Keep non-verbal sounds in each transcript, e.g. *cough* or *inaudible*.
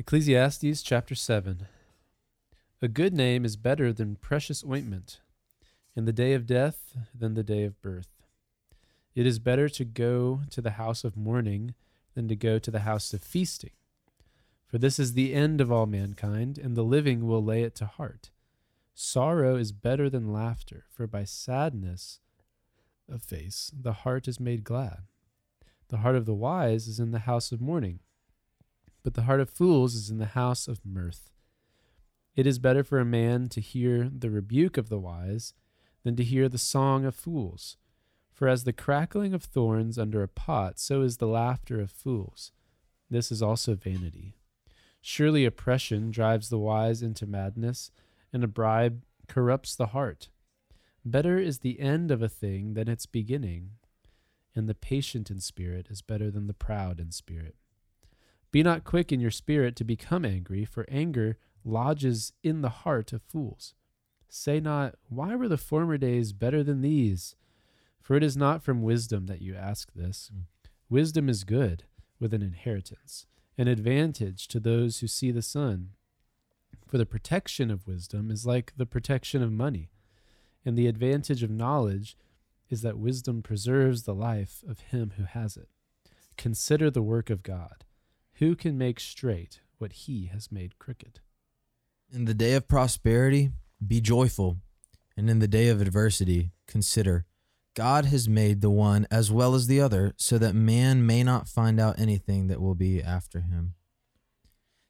Ecclesiastes chapter 7. A good name is better than precious ointment, and the day of death than the day of birth. It is better to go to the house of mourning than to go to the house of feasting. For this is the end of all mankind, and the living will lay it to heart. Sorrow is better than laughter, for by sadness of face the heart is made glad. The heart of the wise is in the house of mourning, but the heart of fools is in the house of mirth. It is better for a man to hear the rebuke of the wise than to hear the song of fools. For as the crackling of thorns under a pot, so is the laughter of fools. This is also vanity. Surely oppression drives the wise into madness, and a bribe corrupts the heart. Better is the end of a thing than its beginning, and the patient in spirit is better than the proud in spirit. Be not quick in your spirit to become angry, for anger lodges in the heart of fools. Say not, Why were the former days better than these? For it is not from wisdom that you ask this. Mm. Wisdom is good with an inheritance, an advantage to those who see the sun. For the protection of wisdom is like the protection of money, and the advantage of knowledge is that wisdom preserves the life of him who has it. Consider the work of God. Who can make straight what he has made crooked? In the day of prosperity, be joyful, and in the day of adversity, consider God has made the one as well as the other, so that man may not find out anything that will be after him.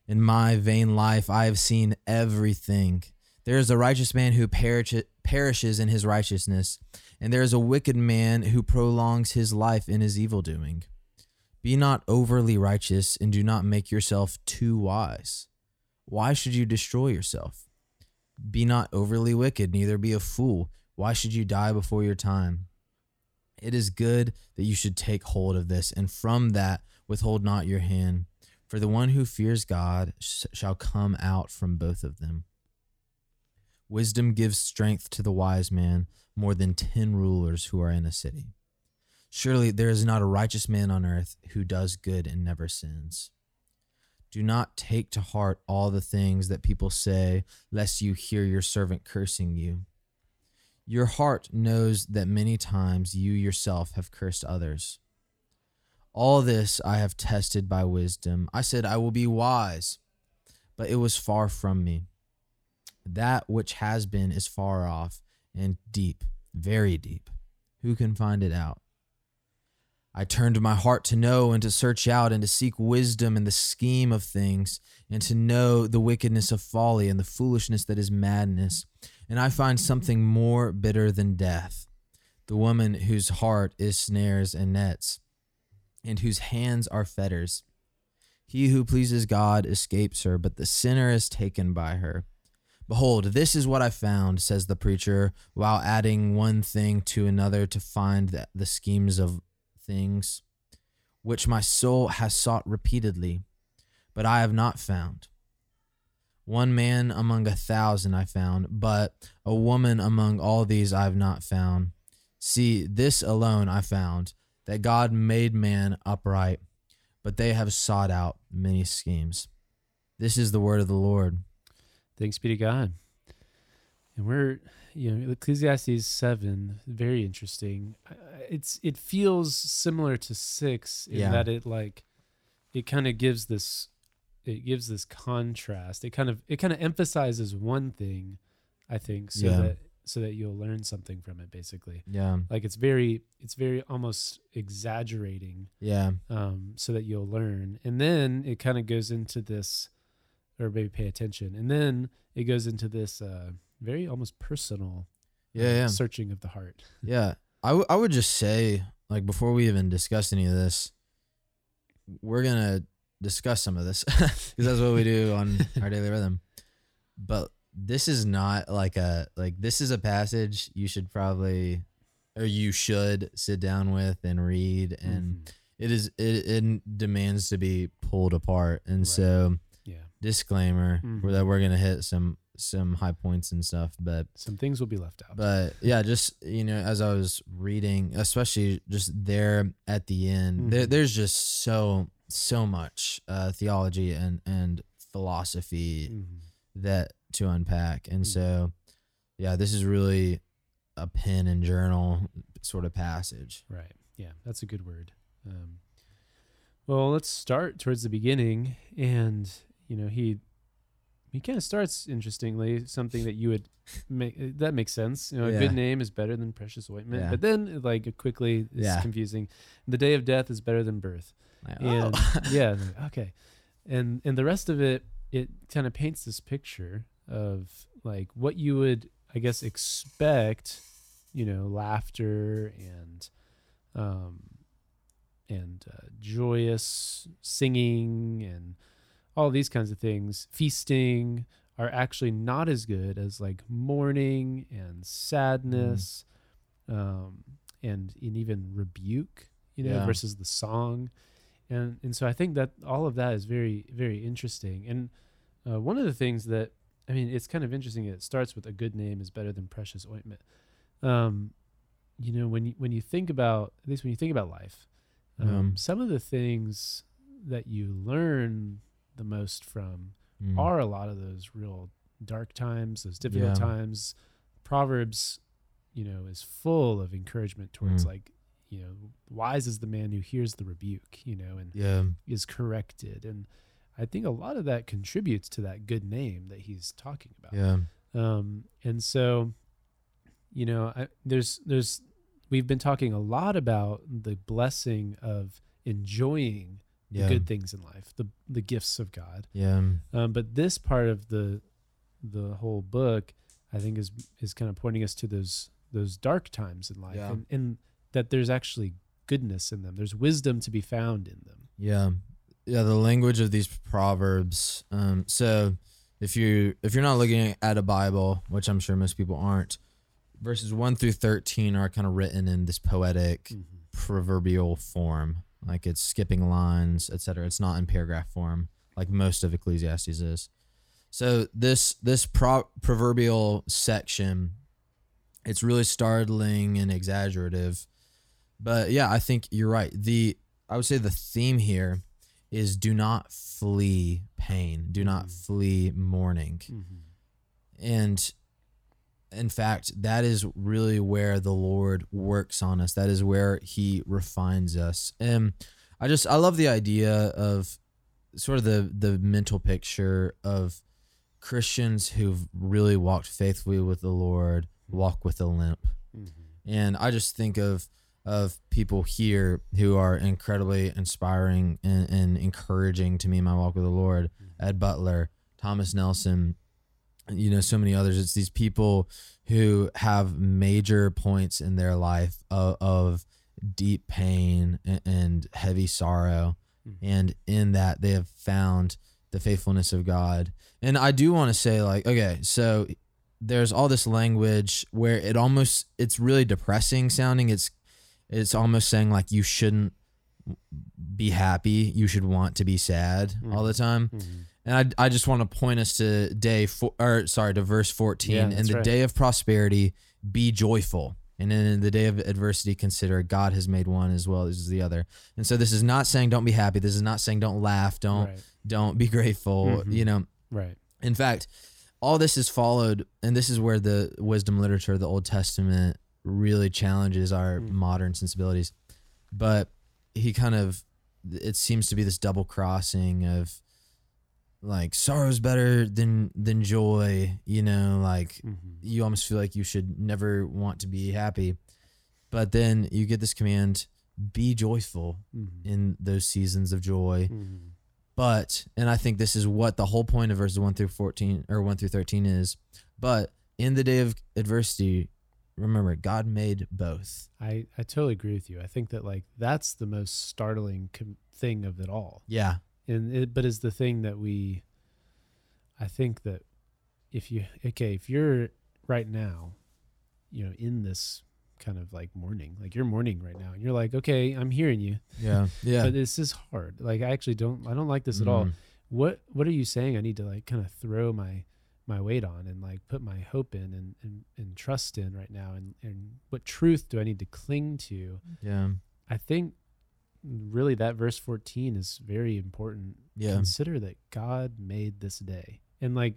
In my vain life, I have seen everything. There is a righteous man who perishes in his righteousness, and there is a wicked man who prolongs his life in his evil doing. Be not overly righteous, and do not make yourself too wise. Why should you destroy yourself? Be not overly wicked, neither be a fool. Why should you die before your time? It is good that you should take hold of this, and from that withhold not your hand. For the one who fears God sh- shall come out from both of them. Wisdom gives strength to the wise man more than ten rulers who are in a city. Surely there is not a righteous man on earth who does good and never sins. Do not take to heart all the things that people say, lest you hear your servant cursing you. Your heart knows that many times you yourself have cursed others. All this I have tested by wisdom. I said, I will be wise, but it was far from me. That which has been is far off and deep, very deep. Who can find it out? I turned my heart to know and to search out and to seek wisdom in the scheme of things and to know the wickedness of folly and the foolishness that is madness and I find something more bitter than death the woman whose heart is snares and nets, and whose hands are fetters. He who pleases God escapes her, but the sinner is taken by her. Behold, this is what I found, says the preacher, while adding one thing to another to find the, schemes of things, which my soul has sought repeatedly, but I have not found. One man among a thousand I found, but a woman among all these I have not found. See, this alone I found, that God made man upright, but they have sought out many schemes. This is the word of the Lord. Thanks be to God. And we're, you know, Ecclesiastes 7, very interesting. It's it feels similar to 6 in yeah. that it like it kind of gives this it gives this contrast. It kind of it kind of emphasizes one thing, I think, so yeah. that so that you'll learn something from it basically. Yeah. Like it's very it's very almost exaggerating. Yeah. Um so that you'll learn. And then it kind of goes into this or maybe pay attention. And then it goes into this uh very almost personal yeah, yeah. searching of the heart. *laughs* Yeah. I, w- I would just say like before we even discuss any of this we're going to discuss some of this *laughs* because that's what we do *laughs* on our daily rhythm. But this is not like a like this is a passage you should probably or you should sit down with and read and mm-hmm. it is it, it demands to be pulled apart and right. so yeah disclaimer mm-hmm. that we're gonna hit some some high points and stuff but some things will be left out but yeah just you know as i was reading especially just there at the end mm-hmm. there, there's just so so much uh, theology and and philosophy Mhm. that to unpack. And Mhm. so, yeah, this is really a pen and journal sort of passage. Right. Yeah, that's a good word. Um, well, let's start towards the beginning, and you know he he kind of starts interestingly something that you would make that makes sense. You know, a good name is better than precious ointment, Yeah. but then like quickly is Yeah. confusing. The day of death is better than birth. Like, and oh. *laughs* yeah like, *laughs* okay and and the rest of it it kind of paints this picture of like what you would i guess expect you know laughter and um and uh, joyous singing and all these kinds of things feasting are actually not as good as like mourning and sadness um and, and even rebuke you know Yeah. versus the song and and so I think that all of that is very very interesting. And uh, one of the things that I mean, it's kind of interesting. It starts with a good name is better than precious ointment. Um, you know, when you when you think about at least when you think about life, um, Um. some of the things that you learn the most from Mm. are a lot of those real dark times, those difficult Yeah. times. Proverbs, you know, is full of encouragement towards Mm. like, you know, wise is the man who hears the rebuke, you know, and yeah. is corrected. And I think a lot of that contributes to that good name that he's talking about. Yeah. Um, and so, you know, I, there's there's we've been talking a lot about the blessing of enjoying the good things in life, the the gifts of God. Yeah. Um, but this part of the the whole book, I think, is is kind of pointing us to those those dark times in life, Yeah. and, and that there's actually goodness in them. There's wisdom to be found in them. Yeah. Yeah, the language of these proverbs. Um so if you if you're not looking at a Bible, which I'm sure most people aren't, verses 1 through 13 are kind of written in this poetic proverbial form. Like it's skipping lines, etc. It's not in paragraph form like most of Ecclesiastes is. So this this pro- proverbial section it's really startling and exaggerative. But yeah, I think you're right. The I would say the theme here is do not flee pain, do not Mhm. flee mourning. And in fact, that is really where the Lord works on us. That is where he refines us. And I just I love the idea of sort of the the mental picture of Christians who've really walked faithfully with the Lord walk with a limp. Mm-hmm. And I just think of of people here who are incredibly inspiring and, and encouraging to me in my walk with the Lord. Mm-hmm. Ed Butler, Thomas Nelson, you know, so many others. It's these people who have major points in their life of, of deep pain and, and heavy sorrow. Mhm. And in that, they have found the faithfulness of God. And I do want to say, like, okay, so there's all this language where it almost it's really depressing sounding. It's it's almost saying like you shouldn't be happy. You should want to be sad all the time. And I, I just want to point us to day four, or sorry, to verse 14. Yeah, in the right. day of prosperity, be joyful. And then in the day of adversity, consider God has made one as well as the other. And so this is not saying don't be happy. This is not saying don't laugh. Don't Right. don't be grateful. Mhm. You know, Right. in fact, all this is followed, and this is where the wisdom literature of the Old Testament really challenges our Mm. modern sensibilities. But he kind of, it seems to be this double crossing of like sorrow's better than than joy. You know, like mm-hmm. you almost feel like you should never want to be happy, but then you get this command: be joyful mm-hmm. in those seasons of joy. Mm-hmm. But, and I think this is what the whole point of verses 1 through 14 or 1 through 13 is. But in the day of adversity, remember, God made both. I, I totally agree with you. I think that like that's the most startling com- thing of it all. Yeah. And it, but is the thing that we i think that if you okay if you're right now you know in this kind of like mourning like you're mourning right now and you're like okay i'm hearing you Yeah. Yeah. but this is hard like i actually don't i don't like this at all Mm. what what are you saying i need to like kind of throw my my weight on and like put my hope in and and, and trust in right now and and what truth do i need to cling to Yeah. I think really that verse 14 is very important. Yeah. Consider that God made this day. And like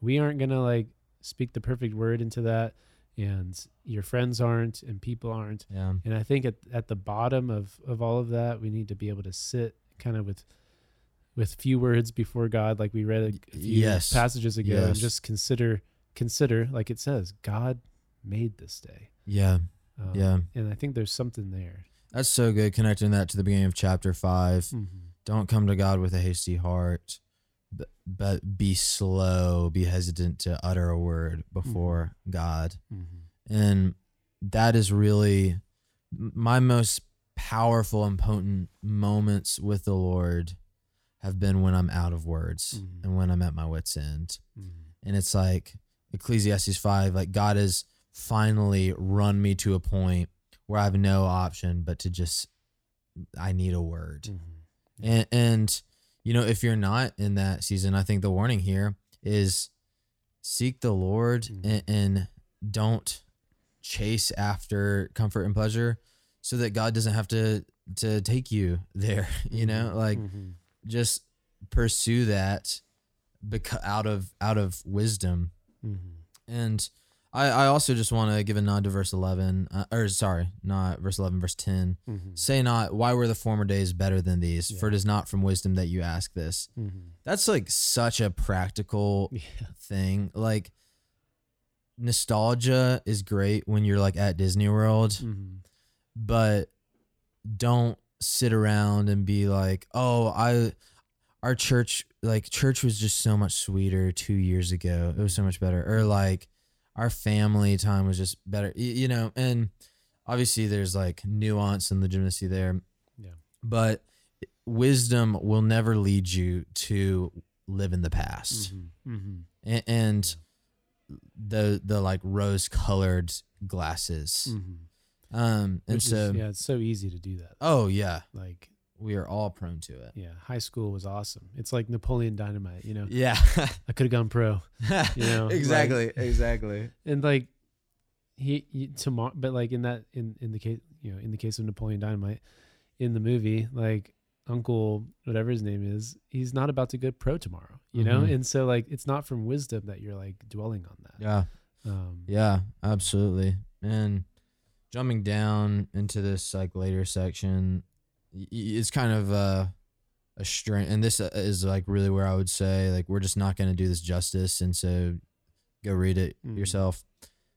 we aren't going to like speak the perfect word into that and your friends aren't and people aren't. Yeah. And I think at at the bottom of of all of that, we need to be able to sit kind of with with few words before God, like we read a, a few yes. passages ago, and just consider consider, like it says, God made this day. Yeah. Um, Yeah. and I think there's something there. That's so good connecting that to the beginning of chapter 5. Mm-hmm. Don't come to God with a hasty heart, but, but be slow, be hesitant to utter a word before God. Mm-hmm. And that is really my most powerful and potent moments with the Lord have been when I'm out of words Mhm. and when I'm at my wits' end. Mm-hmm. And it's like Ecclesiastes 5, like God has finally run me to a point where I have no option but to just, I need a word. Mm-hmm. And, and you know, if you're not in that season, I think the warning here is seek the Lord Mhm. and, and don't chase after comfort and pleasure so that God doesn't have to to take you *laughs* there, you know? Mhm. Like Mhm. just pursue that because out of out of wisdom. Mhm. And I, I also just want to give a nod to verse 11, uh, or sorry, not verse 11, verse 10. Mhm. Say not, why were the former days better than these? For it is not from wisdom that you ask this. Mhm. That's like such a practical *laughs* Yeah. thing. Like nostalgia is great when you're like at Disney World, Mhm. but don't sit around and be like, "Oh, I our church like church was just so much sweeter 2 years ago. It was so much better." Or like our family time was just better. You know, and obviously there's like nuance and legitimacy there. Yeah. But wisdom will never lead you to live in the past. Mhm. Mhm. A- And the the like rose colored glasses. Mhm. Um and Which is- so yeah, it's so easy to do that. oh yeah, Like, we are all prone to it. yeah, high school was awesome. It's like Napoleon Dynamite, you know. Yeah. *laughs* I could have gone pro. *laughs* You know, like- exactly, exactly. and like he, he tomorrow but like in that in in the case you know in the case of napoleon dynamite in the movie like uncle whatever his name is he's not about to go pro tomorrow you know Mhm. and so like it's not from wisdom that you're like dwelling on that Yeah. um Yeah, absolutely. And jumping down into this like later section, it's kind of uh, a strength, and this uh, is like really where I would say like we're just not going to do this justice, and so go read it Mhm. yourself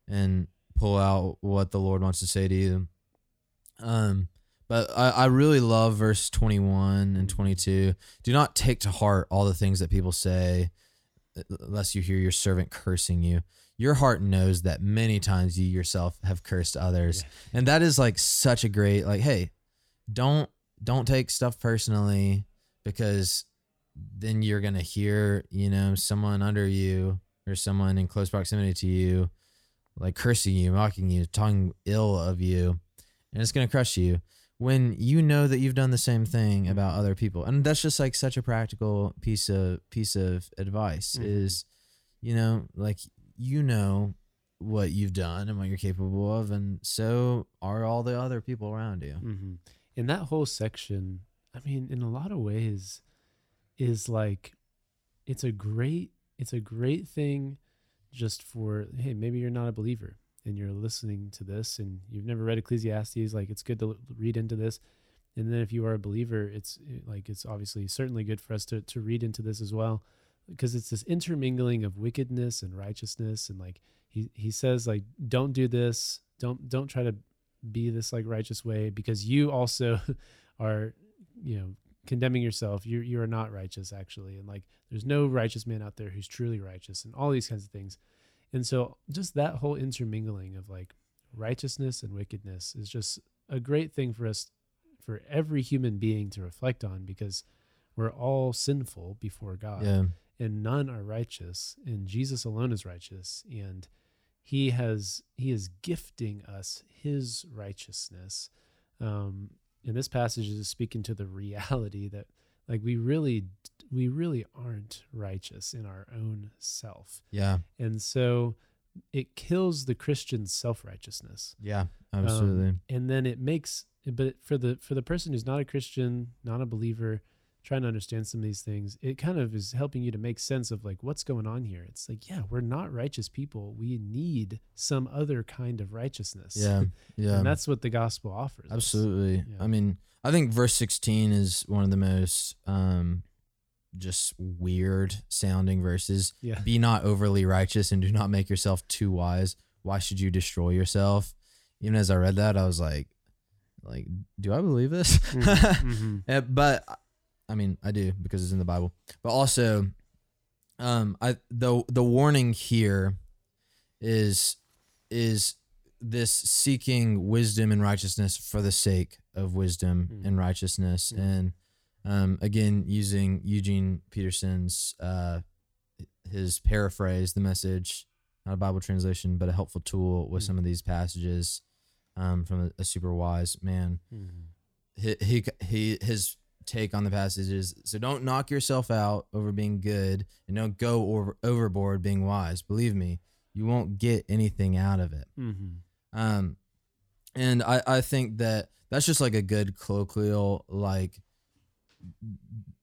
and pull out what the Lord wants to say to you. Um, but I, I really love verse twenty one and twenty two. Do not take to heart all the things that people say, uh, lest you hear your servant cursing you your heart knows that many times you yourself have cursed others Yeah. and that is like such a great like hey don't don't take stuff personally because then you're gonna hear you know someone under you or someone in close proximity to you like cursing you mocking you talking ill of you and it's gonna crush you when you know that you've done the same thing about other people and that's just like such a practical piece of piece of advice Mhm. is you know like you know what you've done and what you're capable of and so are all the other people around you mhm. In that whole section i mean in a lot of ways is like it's a great it's a great thing just for hey maybe you're not a believer and you're listening to this and you've never read ecclesiastes like it's good to read into this. And then if you are a believer it's eh, like it's obviously certainly good for us to, to read into this as well because it's this intermingling of wickedness and righteousness and like he, he says like don't do this. Don't don't try to be this like righteous way because you also *laughs* are you know condemning yourself. You you are not righteous actually. And like there's no righteous man out there who's truly righteous and all these kinds of things. And so just that whole intermingling of like righteousness and wickedness is just a great thing for us for every human being to reflect on because we're all sinful before God yeah. and none are righteous and Jesus alone is righteous. And he has he is gifting us his righteousness um and this passage is speaking to the *laughs* reality that like we really we really aren't righteous in our own self yeah and so it kills the Christian's self righteousness. Yeah, absolutely. and then it makes but for the for the person who's not a christian not a believer trying to understand some of these things it kind of is helping you to make sense of like what's going on here it's like yeah we're not righteous people we need some other kind of righteousness yeah, *laughs* yeah. and that's what the gospel offers. Absolutely. Yeah. I mean, I think verse 16 is one of the most um just weird sounding verses. yeah Be not overly righteous and do not make yourself too wise. Why should you destroy yourself? Even as I read that, I was like like do I believe this? Mhm, Uh, *laughs* but I mean, I do because it's in the Bible. But also um I the the warning here is is this seeking wisdom and righteousness for the sake of wisdom Mm. and righteousness Mm. and um again using Eugene Peterson's uh his paraphrase the message not a bible translation but a helpful tool with Mm. some of these passages um from a, a super wise man mhm. he, he he his take on the passages. so don't knock yourself out over being good and don't go over, overboard being wise believe me you won't get anything out of it Mhm. um and i i think that that's just like a good colloquial like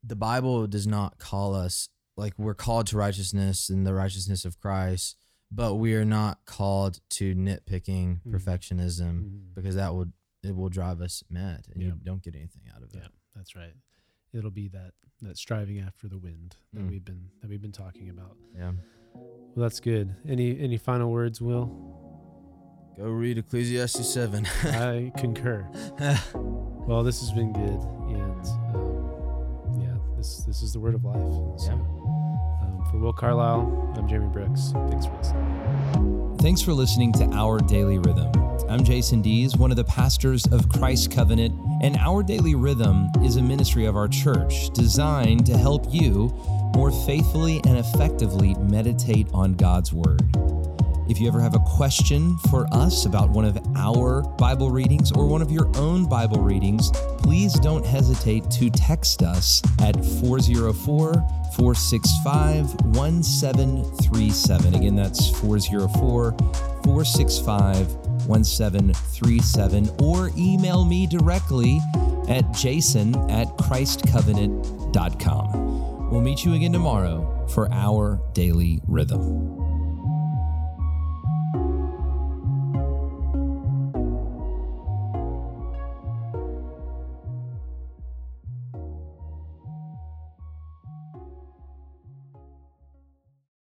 the bible does not call us like we're called to righteousness and the righteousness of christ but we are not called to nitpicking Mhm. perfectionism Mhm. because that would it will drive us mad and you don't get anything out of it Yeah, that's right. It'll be that that striving after the wind that Mm. we've been that we've been talking about. yeah Well, that's good. Any any final words, Will? go read ecclesiastes 7 *laughs* I concur. *laughs* Well, this has been good, and um, yeah, this this is the word of life. And so, um, for Will Carlisle, I'm Jeremy Brooks. Thanks for listening. Thanks for listening to Our Daily Rhythm. I'm Jason Dees, one of the pastors of Christ Covenant, and Our Daily Rhythm is a ministry of our church designed to help you more faithfully and effectively meditate on God's Word. If you ever have a question for us about one of our Bible readings or one of your own Bible readings, please don't hesitate to text us at 404 465 1737. Again, that's 404 465 1737. Or email me directly at jason at christcovenant.com. We'll meet you again tomorrow for our daily rhythm.